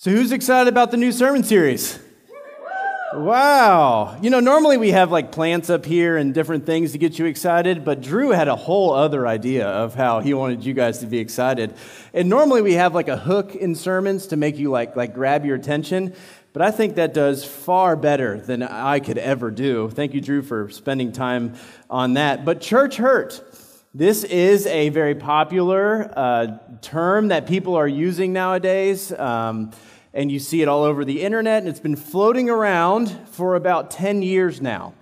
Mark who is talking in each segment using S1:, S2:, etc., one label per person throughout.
S1: So, who's excited about the new sermon series? Wow. You know, normally we have like plants up here and different things to get you excited, but Drew had a whole other idea of how he wanted you guys to be excited. And normally we have like a hook in sermons to make you like like grab your attention, but I think that does far better than I could ever do. Thank you Drew for spending time on that. But church hurt. This is a very popular uh, term that people are using nowadays. Um, and you see it all over the internet, and it's been floating around for about 10 years now.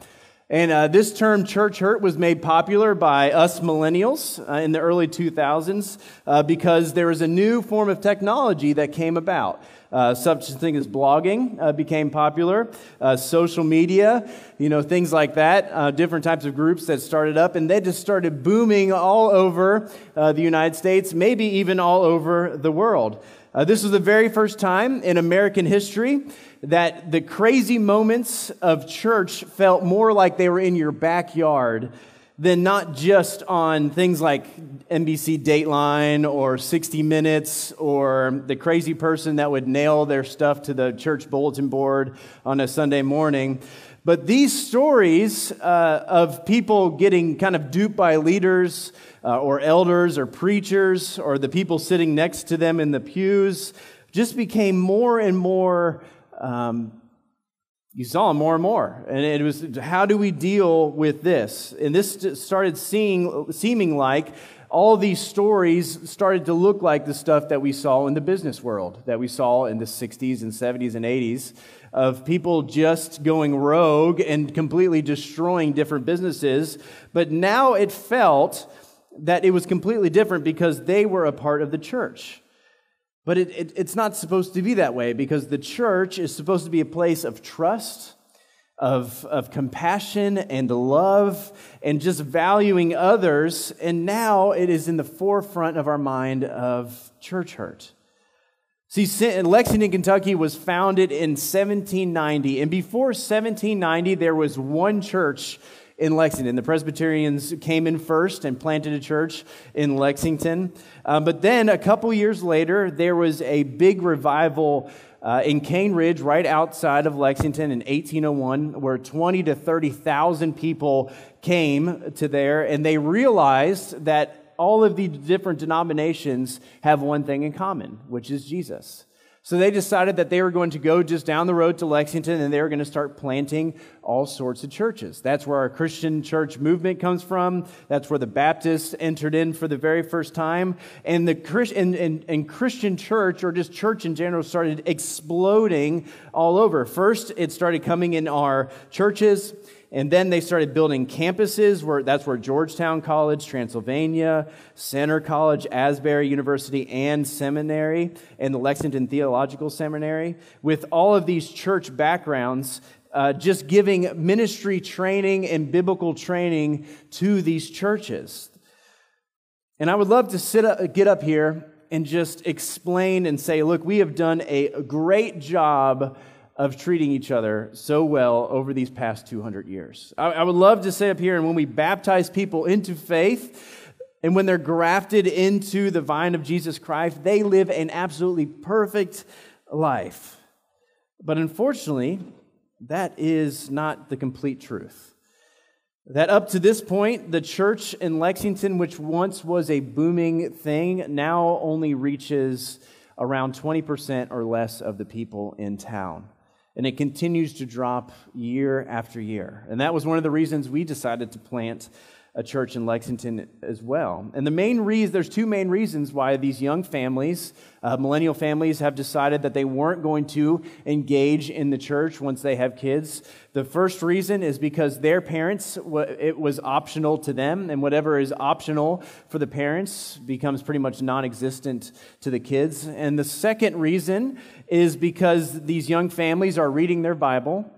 S1: And uh, this term, church hurt, was made popular by us millennials uh, in the early 2000s uh, because there was a new form of technology that came about. Uh, such a thing as blogging uh, became popular, uh, social media, you know, things like that, different types of groups that started up, and they just started booming all over the United States, maybe even all over the world. Uh, this was the very first time in American history that the crazy moments of church felt more like they were in your backyard than not just on things like NBC Dateline or 60 Minutes or the crazy person that would nail their stuff to the church bulletin board on a Sunday morning. But these stories uh, of people getting kind of duped by leaders, uh, or elders or preachers or the people sitting next to them in the pews just became more and more um, you saw more and more. And it was how do we deal with this? And this started seeing, seeming like all these stories started to look like the stuff that we saw in the business world that we saw in the 60s and 70s and 80s of people just going rogue and completely destroying different businesses. But now it felt that it was completely different because they were a part of the church. But it, it, it's not supposed to be that way because the church is supposed to be a place of trust, of, of compassion and love, and just valuing others. And now it is in the forefront of our mind of church hurt. See, Lexington, Kentucky was founded in 1790. And before 1790, there was one church in Lexington. The Presbyterians came in first and planted a church in Lexington. Um, but then a couple years later, there was a big revival uh, in Cane Ridge, right outside of Lexington in 1801, where 20 to 30,000 people came to there, and they realized that all of the different denominations have one thing in common, which is Jesus. So they decided that they were going to go just down the road to Lexington and they were going to start planting all sorts of churches. That's where our Christian church movement comes from. That's where the Baptists entered in for the very first time. And the and, and, and Christian church, or just church in general, started exploding all over. First, it started coming in our churches. And then they started building campuses where that's where Georgetown College, Transylvania, Centre College, Asbury University, and Seminary, and the Lexington Theological Seminary, with all of these church backgrounds, uh, just giving ministry training and biblical training to these churches. And I would love to sit up, get up here and just explain and say, look, we have done a great job of treating each other so well over these past 200 years. I, I, would love to say up here, and when we baptize people into faith, and when they're grafted into the vine of Jesus Christ, they live an absolutely perfect life. But unfortunately, that is not the complete truth. That up to this point, the church in Lexington, which once was a booming thing, now only reaches around 20% or less of the people in town and it continues to drop year after year. And that was one of the reasons we decided to plant a church in Lexington as well. And the main reason, there's two main reasons why these young families, uh, millennial families, have decided that they weren't going to engage in the church once they have kids. The first reason is because their parents, it was optional to them, and whatever is optional for the parents becomes pretty much non existent to the kids. And the second reason is because these young families are reading their Bible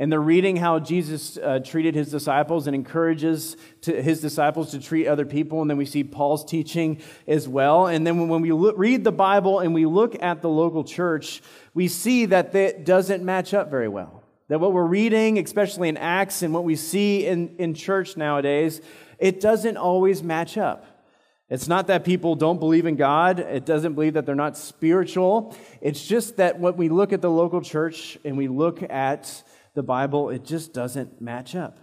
S1: and they're reading how Jesus uh, treated his disciples and encourages his disciples to treat other people. And then we see Paul's teaching as well. And then when we look, read the Bible and we look at the local church, we see that that doesn't match up very well. That what we're reading, especially in Acts and what we see in, in church nowadays, it doesn't always match up. It's not that people don't believe in God. It doesn't believe that they're not spiritual. It's just that when we look at the local church and we look at the Bible, it just doesn't match up.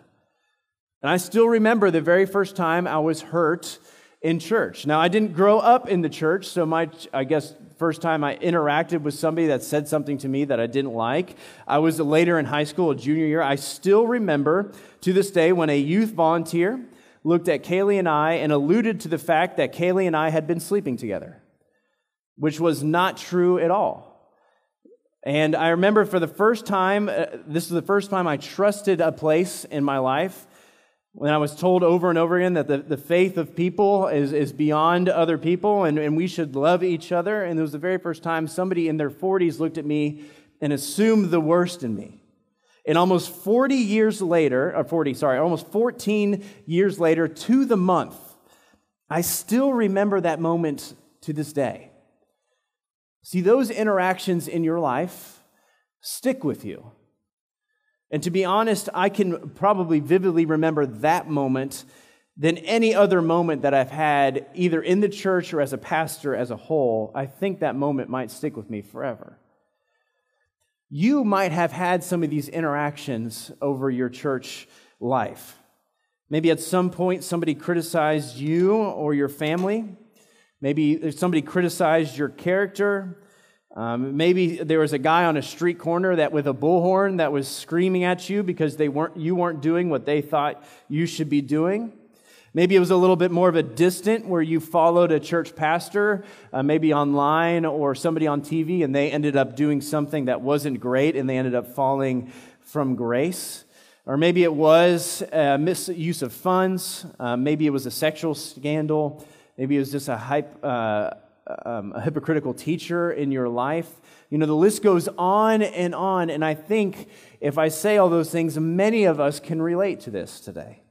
S1: And I still remember the very first time I was hurt in church. Now, I didn't grow up in the church, so my, I guess, first time I interacted with somebody that said something to me that I didn't like, I was later in high school, a junior year. I still remember to this day when a youth volunteer looked at Kaylee and I and alluded to the fact that Kaylee and I had been sleeping together, which was not true at all. And I remember for the first time, uh, this is the first time I trusted a place in my life when I was told over and over again that the, the faith of people is, is beyond other people and, and we should love each other. And it was the very first time somebody in their 40s looked at me and assumed the worst in me. And almost 40 years later, or 40, sorry, almost 14 years later to the month, I still remember that moment to this day. See, those interactions in your life stick with you. And to be honest, I can probably vividly remember that moment than any other moment that I've had, either in the church or as a pastor as a whole. I think that moment might stick with me forever. You might have had some of these interactions over your church life. Maybe at some point somebody criticized you or your family. Maybe if somebody criticized your character. Um, maybe there was a guy on a street corner that with a bullhorn that was screaming at you because they weren't, you weren't doing what they thought you should be doing. Maybe it was a little bit more of a distant where you followed a church pastor, uh, maybe online or somebody on TV, and they ended up doing something that wasn't great and they ended up falling from grace. Or maybe it was misuse of funds. Uh, maybe it was a sexual scandal. Maybe it was just a, hype, uh, um, a hypocritical teacher in your life. You know, the list goes on and on. And I think if I say all those things, many of us can relate to this today.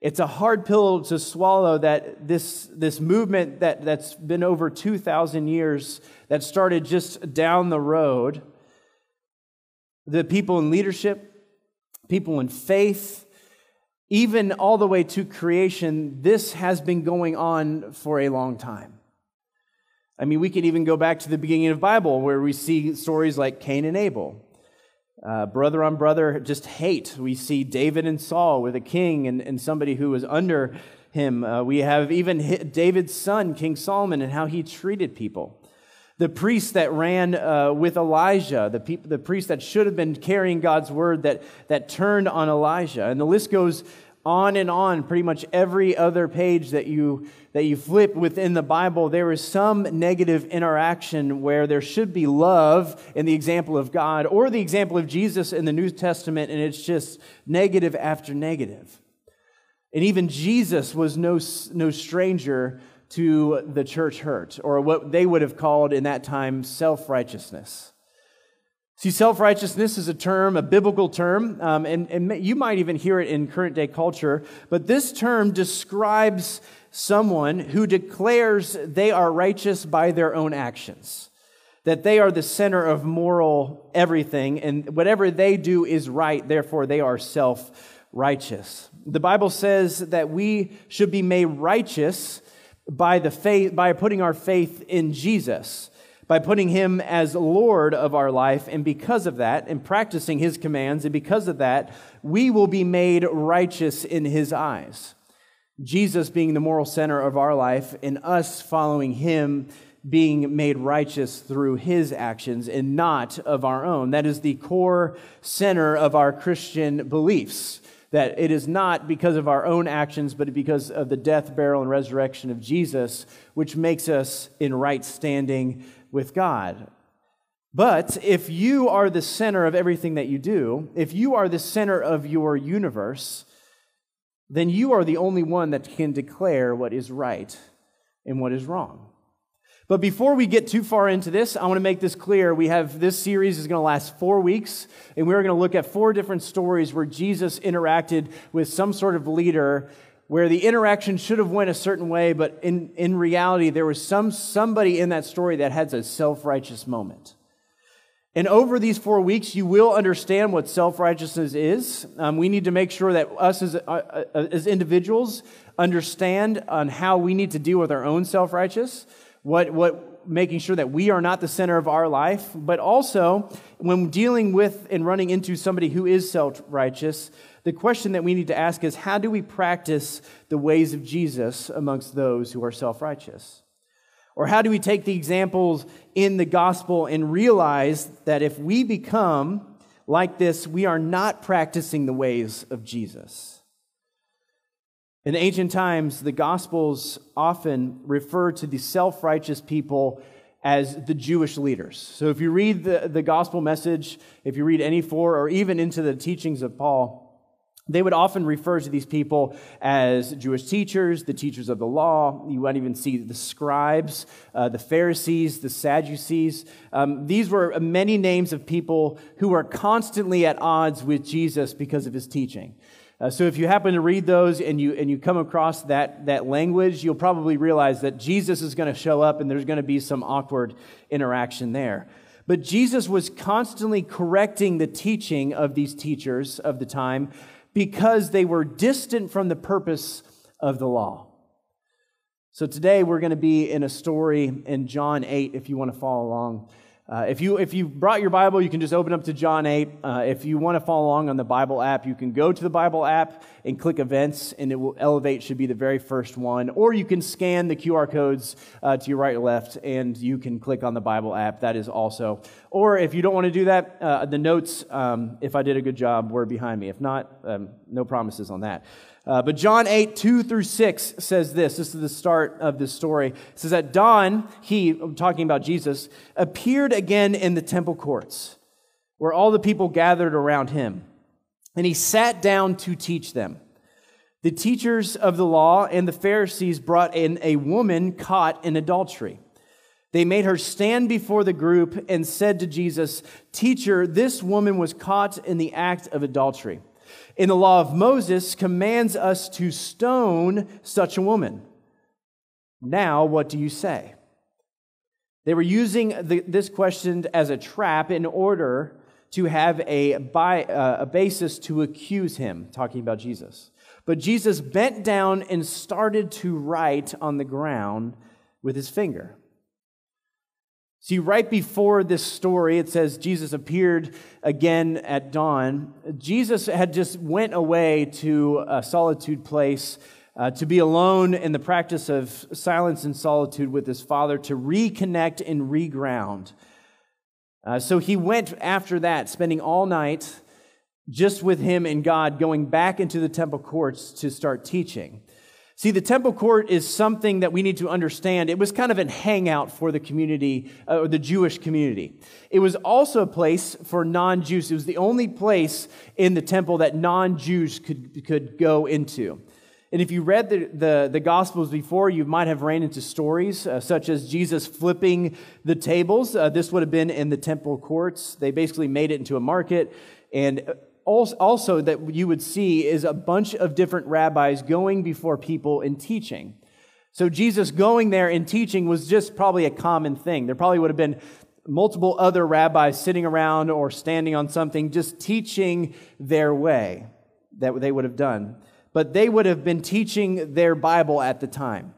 S1: It's a hard pill to swallow that this, this movement that, that's been over 2,000 years, that started just down the road, the people in leadership, people in faith, even all the way to creation, this has been going on for a long time. I mean, we can even go back to the beginning of the Bible where we see stories like Cain and Abel. Uh, brother on brother, just hate. We see David and Saul with a king and, and somebody who was under him. Uh, we have even David's son, King Solomon, and how he treated people. The priest that ran uh, with Elijah, the, pe- the priest that should have been carrying God's word that, that turned on Elijah. And the list goes on and on pretty much every other page that you that you flip within the bible there is some negative interaction where there should be love in the example of god or the example of jesus in the new testament and it's just negative after negative and even jesus was no, no stranger to the church hurt or what they would have called in that time self-righteousness See, self righteousness is a term, a biblical term, um, and, and you might even hear it in current day culture, but this term describes someone who declares they are righteous by their own actions, that they are the center of moral everything, and whatever they do is right, therefore they are self righteous. The Bible says that we should be made righteous by, the faith, by putting our faith in Jesus by putting him as Lord of our life. And because of that, and practicing his commands, and because of that, we will be made righteous in his eyes. Jesus being the moral center of our life, and us following him being made righteous through his actions and not of our own. That is the core center of our Christian beliefs. That it is not because of our own actions, but because of the death, burial, and resurrection of Jesus, which makes us in right standing with God. But if you are the center of everything that you do, if you are the center of your universe, then you are the only one that can declare what is right and what is wrong. But before we get too far into this, I want to make this clear. We have this series is going to last four weeks, and we're going to look at four different stories where Jesus interacted with some sort of leader where the interaction should have went a certain way, but in, in reality, there was some, somebody in that story that had a self righteous moment. And over these four weeks, you will understand what self righteousness is. Um, we need to make sure that us as, uh, uh, as individuals understand on how we need to deal with our own self righteous, what, what, making sure that we are not the center of our life, but also when dealing with and running into somebody who is self righteous, the question that we need to ask is how do we practice the ways of Jesus amongst those who are self righteous? Or how do we take the examples in the gospel and realize that if we become like this, we are not practicing the ways of Jesus? In ancient times, the gospels often refer to the self righteous people as the Jewish leaders. So if you read the, the gospel message, if you read any four, or even into the teachings of Paul, they would often refer to these people as Jewish teachers, the teachers of the law. You might even see the scribes, uh, the Pharisees, the Sadducees. Um, these were many names of people who were constantly at odds with Jesus because of his teaching. Uh, so if you happen to read those and you, and you come across that, that language, you'll probably realize that Jesus is going to show up and there's going to be some awkward interaction there. But Jesus was constantly correcting the teaching of these teachers of the time because they were distant from the purpose of the law. So today we're going to be in a story in John 8, if you want to follow along. Uh, if, you, if you brought your Bible, you can just open up to John 8. Uh, if you want to follow along on the Bible app, you can go to the Bible app and click events, and it will elevate, should be the very first one. Or you can scan the QR codes uh, to your right or left, and you can click on the Bible app. That is also. Or if you don't want to do that, uh, the notes, um, if I did a good job, were behind me. If not, um, no promises on that. Uh, but John 8, 2 through 6 says this. This is the start of this story. It says that dawn, he, talking about Jesus, appeared again in the temple courts where all the people gathered around him. And he sat down to teach them. The teachers of the law and the Pharisees brought in a woman caught in adultery. They made her stand before the group and said to Jesus, Teacher, this woman was caught in the act of adultery in the law of Moses commands us to stone such a woman. Now, what do you say? They were using the, this question as a trap in order to have a, by, uh, a basis to accuse him, talking about Jesus. But Jesus bent down and started to write on the ground with his finger. See, right before this story, it says Jesus appeared again at dawn. Jesus had just went away to a solitude place uh, to be alone in the practice of silence and solitude with his father to reconnect and reground. Uh, so he went after that, spending all night just with him and God, going back into the temple courts to start teaching. See, the temple court is something that we need to understand. It was kind of a hangout for the community, uh, or the Jewish community. It was also a place for non Jews. It was the only place in the temple that non Jews could, could go into. And if you read the, the, the, Gospels before, you might have ran into stories uh, such as Jesus flipping the tables. Uh, this would have been in the temple courts. They basically made it into a market. And also that you would see is a bunch of different rabbis going before people and teaching. So Jesus going there and teaching was just probably a common thing. There probably would have been multiple other rabbis sitting around or standing on something just teaching their way that they would have done. But they would have been teaching their Bible at the time.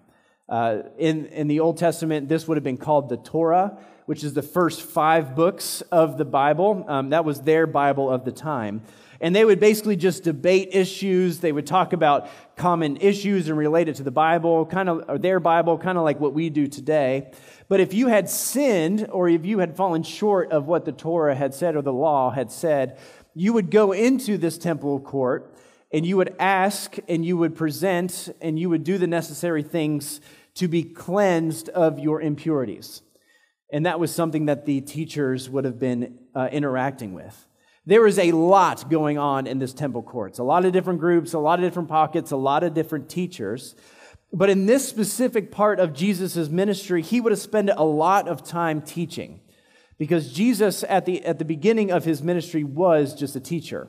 S1: Uh, in, in the Old Testament, this would have been called the Torah, which is the first five books of the Bible. Um, that was their Bible of the time. And they would basically just debate issues. They would talk about common issues and relate it to the Bible, kind of, their Bible, kind of like what we do today. But if you had sinned or if you had fallen short of what the Torah had said or the law had said, you would go into this temple court and you would ask and you would present and you would do the necessary things to be cleansed of your impurities. And that was something that the teachers would have been uh, interacting with. There was a lot going on in this temple courts, a lot of different groups, a lot of different pockets, a lot of different teachers. But in this specific part of Jesus' ministry, he would have spent a lot of time teaching because Jesus, at the, at the beginning of his ministry, was just a teacher.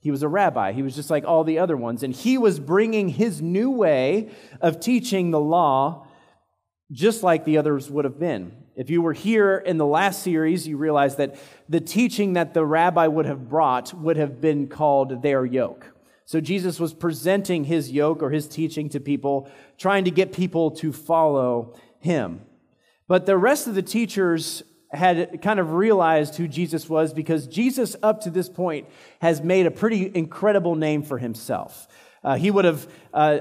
S1: He was a rabbi. He was just like all the other ones. And he was bringing his new way of teaching the law just like the others would have been. If you were here in the last series, you realize that the teaching that the rabbi would have brought would have been called their yoke. So Jesus was presenting his yoke or his teaching to people, trying to get people to follow him. But the rest of the teachers had kind of realized who Jesus was because Jesus, up to this point, has made a pretty incredible name for himself. Uh, he would have uh,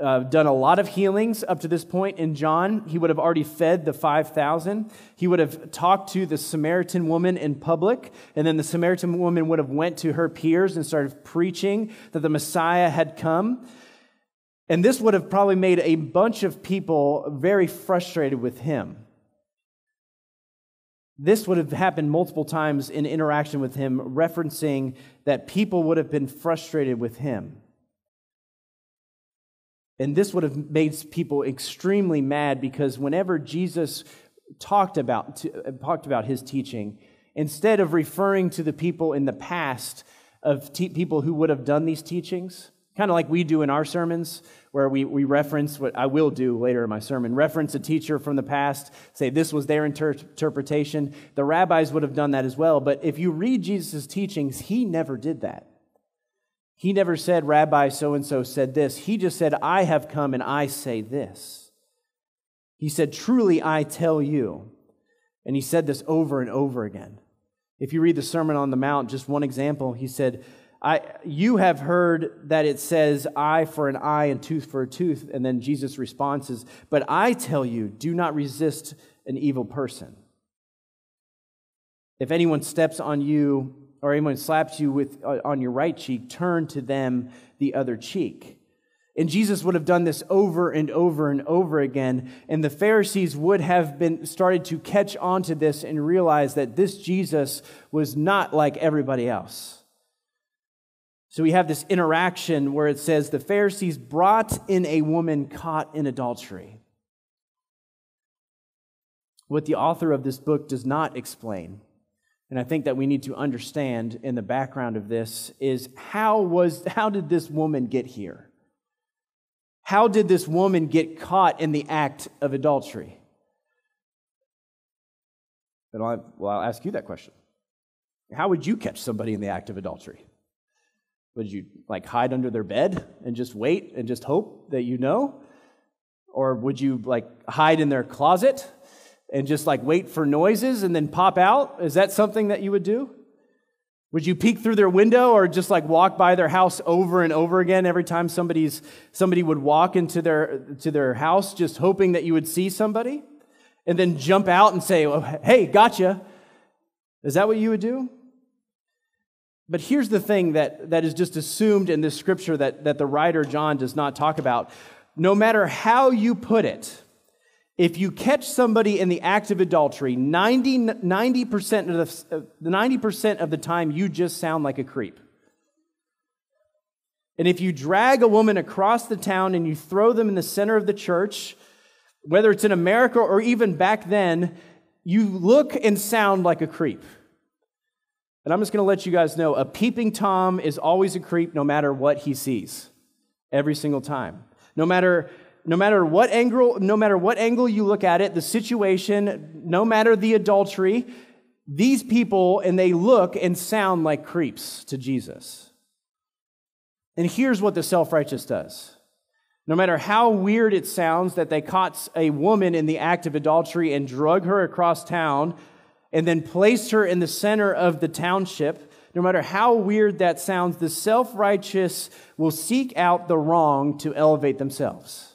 S1: uh, done a lot of healings up to this point in John. He would have already fed the 5,000. He would have talked to the Samaritan woman in public, and then the Samaritan woman would have went to her peers and started preaching that the Messiah had come. And this would have probably made a bunch of people very frustrated with him. This would have happened multiple times in interaction with him, referencing that people would have been frustrated with him. And this would have made people extremely mad because whenever Jesus talked about, talked about his teaching, instead of referring to the people in the past of te- people who would have done these teachings, kind of like we do in our sermons, where we, we reference what I will do later in my sermon reference a teacher from the past, say this was their inter- interpretation. The rabbis would have done that as well. But if you read Jesus' teachings, he never did that. He never said, Rabbi so and so said this. He just said, I have come and I say this. He said, Truly I tell you. And he said this over and over again. If you read the Sermon on the Mount, just one example, he said, I, You have heard that it says eye for an eye and tooth for a tooth. And then Jesus' response is, But I tell you, do not resist an evil person. If anyone steps on you or anyone slaps you with, uh, on your right cheek, turn to them the other cheek. And Jesus would have done this over and over and over again. And the Pharisees would have been started to catch on to this and realize that this Jesus was not like everybody else. So we have this interaction where it says the Pharisees brought in a woman caught in adultery. What the author of this book does not explain and I think that we need to understand in the background of this is how was how did this woman get here? How did this woman get caught in the act of adultery? And I'll, well, I'll ask you that question. How would you catch somebody in the act of adultery? Would you like hide under their bed and just wait and just hope that you know? Or would you like hide in their closet and just like wait for noises and then pop out? Is that something that you would do? Would you peek through their window or just like walk by their house over and over again every time somebody's somebody would walk into their to their house just hoping that you would see somebody and then jump out and say, well, "Hey, gotcha." Is that what you would do? But here's the thing that, that is just assumed in this scripture that, that the writer John does not talk about. No matter how you put it, if you catch somebody in the act of adultery, 90, 90%, of the, uh, 90% of the time you just sound like a creep. And if you drag a woman across the town and you throw them in the center of the church, whether it's in America or even back then, you look and sound like a creep. And I'm just going to let you guys know a peeping Tom is always a creep no matter what he sees, every single time. No matter no matter what angle, no matter what angle you look at it, the situation, no matter the adultery, these people and they look and sound like creeps to Jesus. And here's what the self righteous does. No matter how weird it sounds that they caught a woman in the act of adultery and drug her across town and then placed her in the center of the township, no matter how weird that sounds, the self righteous will seek out the wrong to elevate themselves.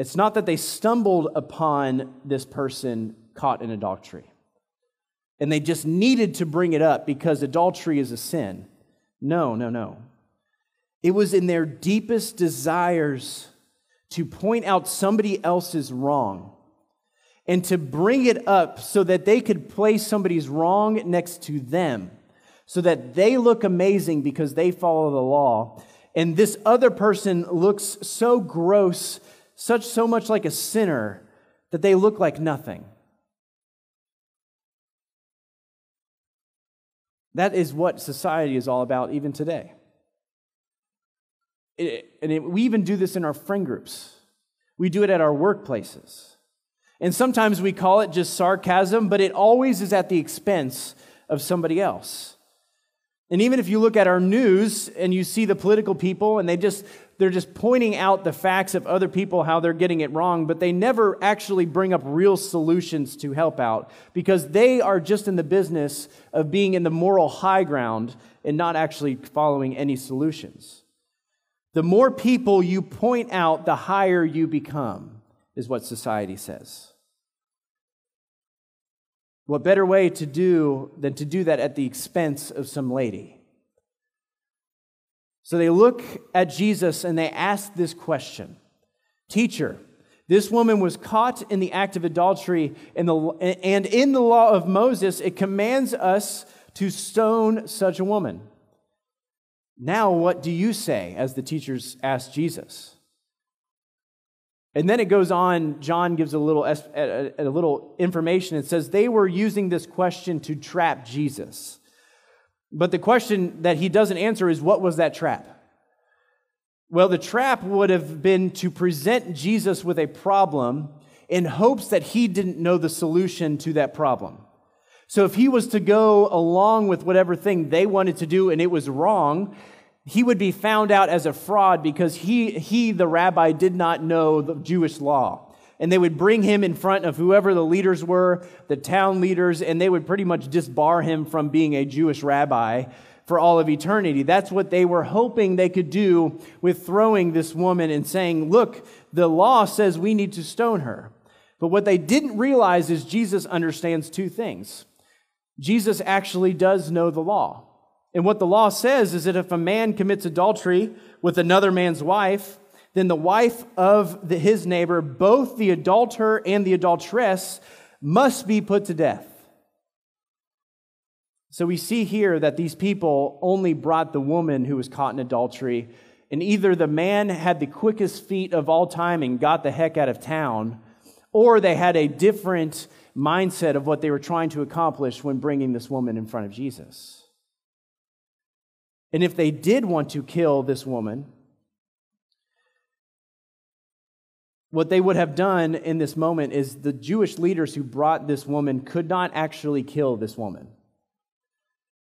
S1: It's not that they stumbled upon this person caught in adultery and they just needed to bring it up because adultery is a sin. No, no, no. It was in their deepest desires to point out somebody else's wrong and to bring it up so that they could place somebody's wrong next to them so that they look amazing because they follow the law. And this other person looks so gross such so much like a sinner that they look like nothing. That is what society is all about, even today. It, and it, we even do this in our friend groups. We do it at our workplaces. And sometimes we call it just sarcasm, but it always is at the expense of somebody else. And even if you look at our news and you see the political people and they just they're just pointing out the facts of other people how they're getting it wrong, but they never actually bring up real solutions to help out because they are just in the business of being in the moral high ground and not actually following any solutions. The more people you point out, the higher you become, is what society says. What better way to do than to do that at the expense of some lady? So they look at Jesus and they ask this question Teacher, this woman was caught in the act of adultery, and, the, and in the law of Moses, it commands us to stone such a woman. Now, what do you say? As the teachers ask Jesus. And then it goes on, John gives a little, a, a little information. It says they were using this question to trap Jesus. But the question that he doesn't answer is what was that trap? Well, the trap would have been to present Jesus with a problem in hopes that he didn't know the solution to that problem. So if he was to go along with whatever thing they wanted to do and it was wrong, he would be found out as a fraud because he, he, the rabbi, did not know the Jewish law. And they would bring him in front of whoever the leaders were, the town leaders, and they would pretty much disbar him from being a Jewish rabbi for all of eternity. That's what they were hoping they could do with throwing this woman and saying, Look, the law says we need to stone her. But what they didn't realize is Jesus understands two things. Jesus actually does know the law. And what the law says is that if a man commits adultery with another man's wife, then the wife of the, his neighbor, both the adulterer and the adulteress, must be put to death. So we see here that these people only brought the woman who was caught in adultery, and either the man had the quickest feet of all time and got the heck out of town, or they had a different mindset of what they were trying to accomplish when bringing this woman in front of Jesus. And if they did want to kill this woman, what they would have done in this moment is the Jewish leaders who brought this woman could not actually kill this woman.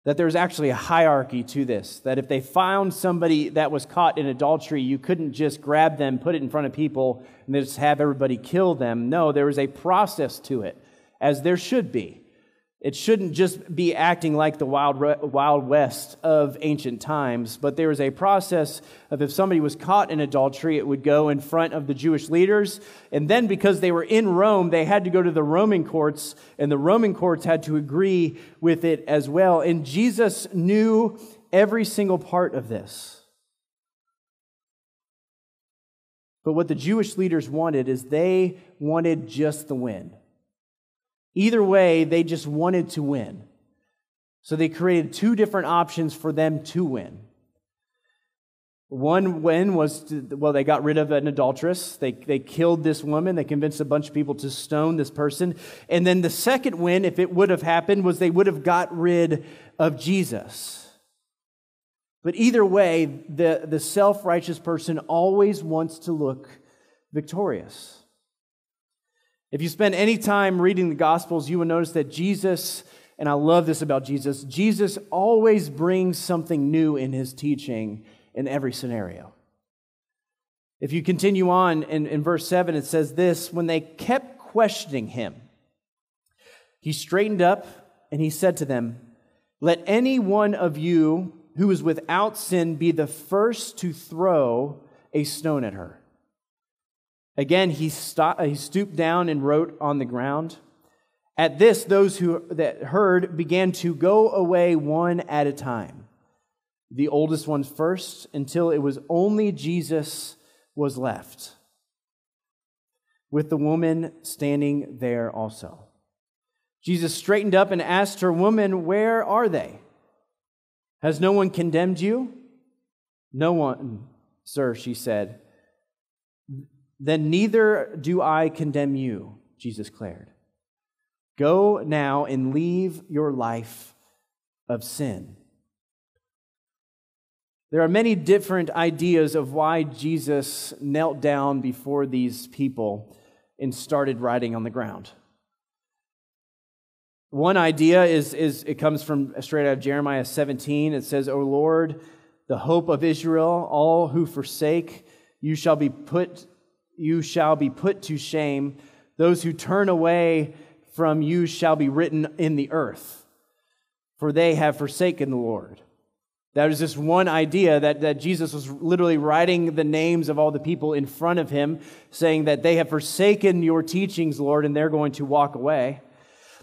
S1: That there's actually a hierarchy to this. That if they found somebody that was caught in adultery, you couldn't just grab them, put it in front of people, and just have everybody kill them. No, there was a process to it, as there should be. It shouldn't just be acting like the wild, wild west of ancient times, but there was a process of if somebody was caught in adultery, it would go in front of the Jewish leaders. And then because they were in Rome, they had to go to the Roman courts, and the Roman courts had to agree with it as well. And Jesus knew every single part of this. But what the Jewish leaders wanted is they wanted just the win. Either way, they just wanted to win. So they created two different options for them to win. One win was, to, well, they got rid of an adulteress. They, they killed this woman. They convinced a bunch of people to stone this person. And then the second win, if it would have happened, was they would have got rid of Jesus. But either way, the, the self righteous person always wants to look victorious. If you spend any time reading the Gospels, you will notice that Jesus, and I love this about Jesus, Jesus always brings something new in his teaching in every scenario. If you continue on in, in verse 7, it says this When they kept questioning him, he straightened up and he said to them, Let any one of you who is without sin be the first to throw a stone at her. Again, he, stopped, he stooped down and wrote on the ground. At this, those who that heard began to go away one at a time. The oldest ones first, until it was only Jesus was left, with the woman standing there also. Jesus straightened up and asked her, Woman, where are they? Has no one condemned you? No one, sir, she said. Then neither do I condemn you, Jesus declared. Go now and leave your life of sin. There are many different ideas of why Jesus knelt down before these people and started writing on the ground. One idea is, is it comes from straight out of Jeremiah 17. It says, O Lord, the hope of Israel, all who forsake, you shall be put, you shall be put to shame. Those who turn away from you shall be written in the earth, for they have forsaken the Lord. That was just one idea that, that Jesus was literally writing the names of all the people in front of him, saying that they have forsaken your teachings, Lord, and they're going to walk away.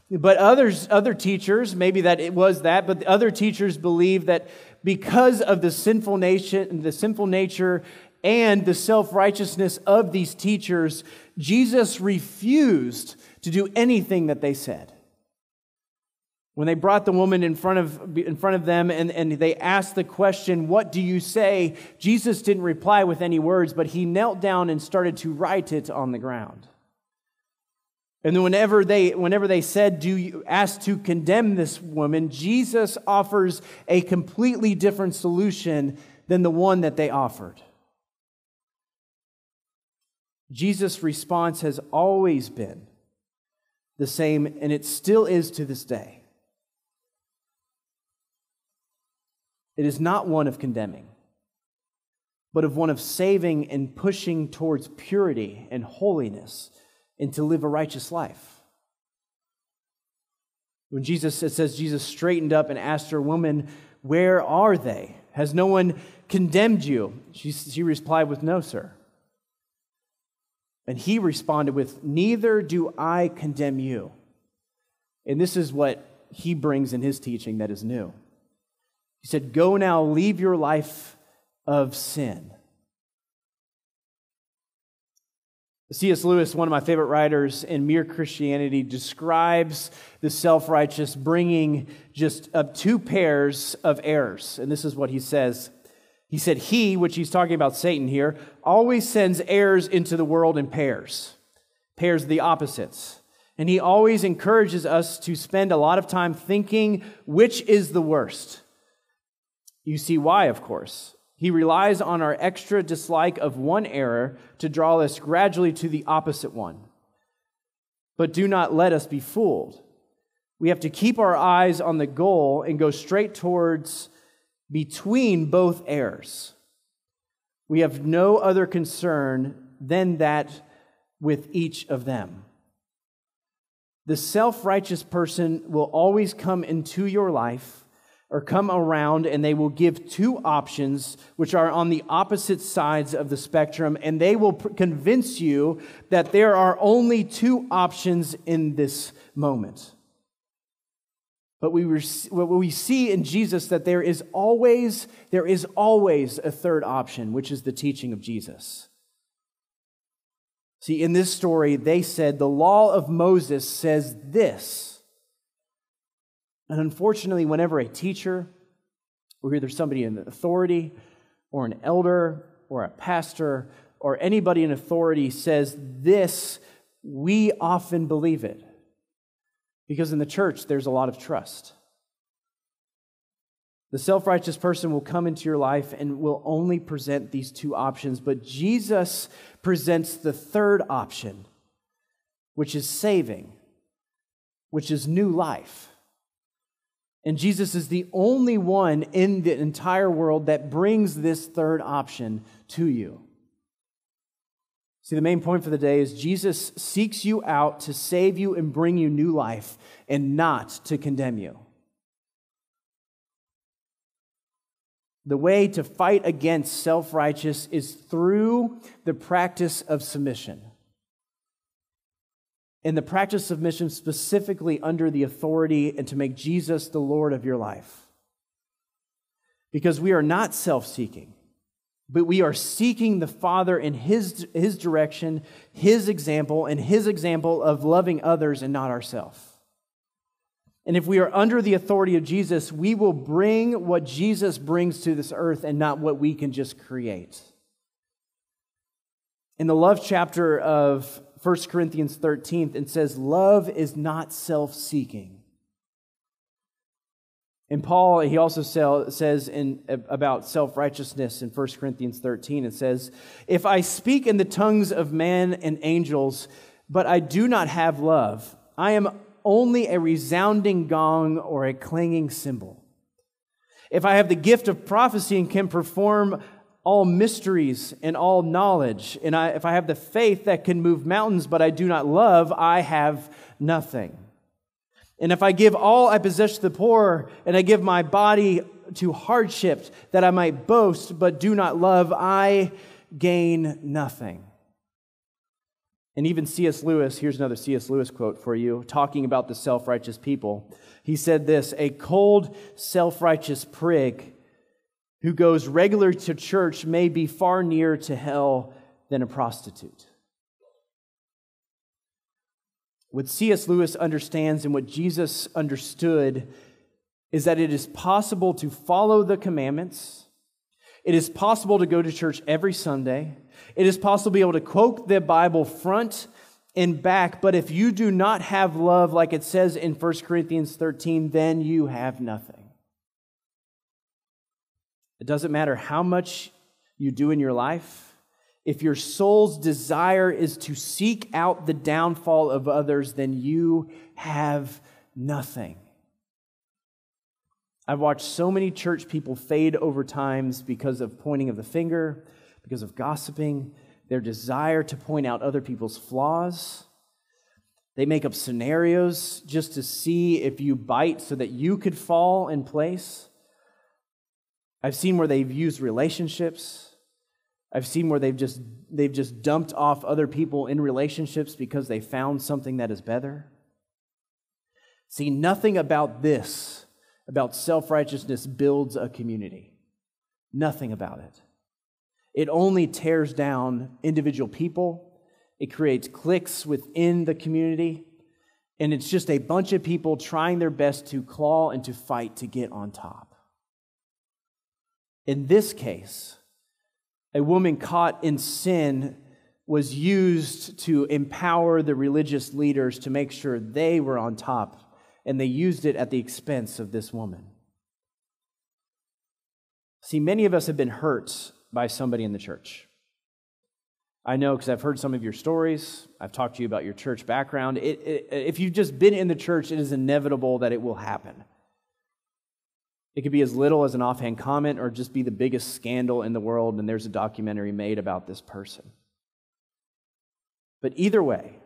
S1: But others, other teachers, maybe that it was that, but other teachers believe that because of the sinful nature, the sinful nature and the self-righteousness of these teachers, Jesus refused to do anything that they said. When they brought the woman in front of, in front of them and, and they asked the question, What do you say? Jesus didn't reply with any words, but he knelt down and started to write it on the ground. And then whenever they, whenever they said, Do you ask to condemn this woman, Jesus offers a completely different solution than the one that they offered. Jesus' response has always been the same, and it still is to this day. It is not one of condemning, but of one of saving and pushing towards purity and holiness and to live a righteous life. When Jesus, it says Jesus straightened up and asked her, Woman, where are they? Has no one condemned you? She, she replied with, No, sir. And he responded with, Neither do I condemn you. And this is what he brings in his teaching that is new. He said, Go now, leave your life of sin. C.S. Lewis, one of my favorite writers in Mere Christianity, describes the self righteous bringing just up two pairs of errors. And this is what he says. He said, He, which he's talking about Satan here, always sends errors into the world in pairs, pairs of the opposites. And he always encourages us to spend a lot of time thinking which is the worst. You see why, of course. He relies on our extra dislike of one error to draw us gradually to the opposite one. But do not let us be fooled. We have to keep our eyes on the goal and go straight towards between both heirs. We have no other concern than that with each of them. The self righteous person will always come into your life or come around and they will give two options which are on the opposite sides of the spectrum and they will pr- convince you that there are only two options in this moment but we, we see in jesus that there is always there is always a third option which is the teaching of jesus see in this story they said the law of moses says this and unfortunately, whenever a teacher, or either somebody in authority, or an elder, or a pastor, or anybody in authority says this, we often believe it. Because in the church, there's a lot of trust. The self righteous person will come into your life and will only present these two options, but Jesus presents the third option, which is saving, which is new life. And Jesus is the only one in the entire world that brings this third option to you. See, the main point for the day is Jesus seeks you out to save you and bring you new life and not to condemn you. The way to fight against self righteous is through the practice of submission in the practice of mission specifically under the authority and to make Jesus the Lord of your life. Because we are not self seeking, but we are seeking the Father in his, his direction, His example, and His example of loving others and not ourselves. And if we are under the authority of Jesus, we will bring what Jesus brings to this earth and not what we can just create. In the love chapter of 1 Corinthians 13 and says, Love is not self seeking. And Paul, he also says in, about self righteousness in 1 Corinthians 13, it says, If I speak in the tongues of man and angels, but I do not have love, I am only a resounding gong or a clanging cymbal. If I have the gift of prophecy and can perform all mysteries and all knowledge, and I, if I have the faith that can move mountains, but I do not love, I have nothing. And if I give all I possess to the poor, and I give my body to hardship that I might boast, but do not love, I gain nothing. And even C.S. Lewis, here's another C.S. Lewis quote for you, talking about the self righteous people. He said this A cold, self righteous prig who goes regular to church may be far nearer to hell than a prostitute. What C.S. Lewis understands and what Jesus understood is that it is possible to follow the commandments. It is possible to go to church every Sunday. It is possible to be able to quote the Bible front and back, but if you do not have love, like it says in 1 Corinthians 13, then you have nothing. It doesn't matter how much you do in your life if your soul's desire is to seek out the downfall of others, then you have nothing. I've watched so many church people fade over times because of pointing of the finger, because of gossiping, their desire to point out other people's flaws. They make up scenarios just to see if you bite so that you could fall in place. I've seen where they've used relationships I've seen where they've just, they've just dumped off other people in relationships because they found something that is better. See, nothing about this, about self righteousness, builds a community. Nothing about it. It only tears down individual people, it creates cliques within the community, and it's just a bunch of people trying their best to claw and to fight to get on top. In this case, a woman caught in sin was used to empower the religious leaders to make sure they were on top, and they used it at the expense of this woman. See, many of us have been hurt by somebody in the church. I know because I've heard some of your stories. I've talked to you about your church background. It, it, if you've just been in the church, it is inevitable that it will happen. It could be as little as an offhand comment or just be the biggest scandal in the world, and there's a documentary made about this person. But either way,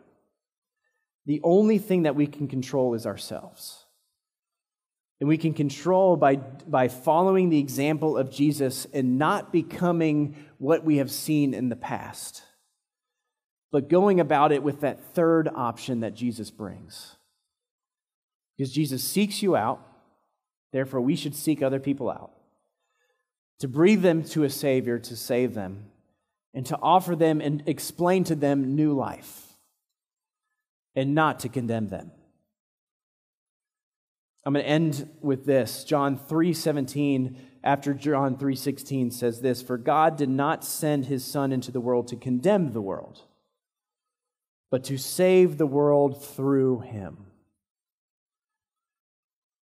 S1: the only thing that we can control is ourselves. And we can control by, by following the example of Jesus and not becoming what we have seen in the past, but going about it with that third option that Jesus brings. Because Jesus seeks you out Therefore, we should seek other people out, to breathe them to a Savior to save them, and to offer them and explain to them new life, and not to condemn them. I'm going to end with this. John 3:17 after John 3:16 says this, "For God did not send his son into the world to condemn the world, but to save the world through him."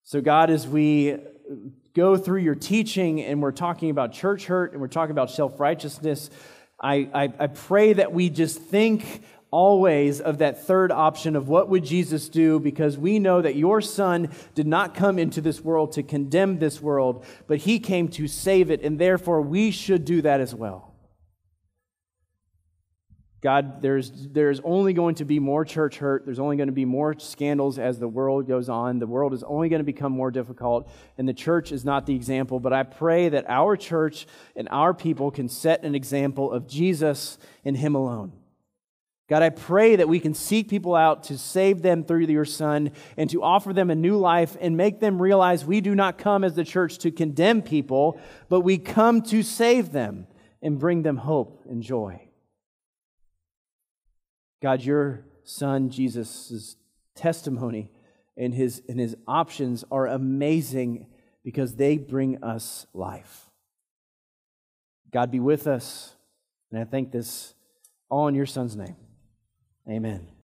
S1: So, God, as we go through your teaching and we're talking about church hurt and we're talking about self righteousness, I, I, I, pray that we just think always of that third option of what would Jesus do because we know that your son did not come into this world to condemn this world, but he came to save it, and therefore we should do that as well. God, there's, there's only going to be more church hurt. There's only going to be more scandals as the world goes on. The world is only going to become more difficult, and the church is not the example. But I pray that our church and our people can set an example of Jesus and Him alone. God, I pray that we can seek people out to save them through your Son and to offer them a new life and make them realize we do not come as the church to condemn people, but we come to save them and bring them hope and joy. God, your son Jesus' testimony and his, and his options are amazing because they bring us life. God be with us. And I thank this all in your son's name. Amen.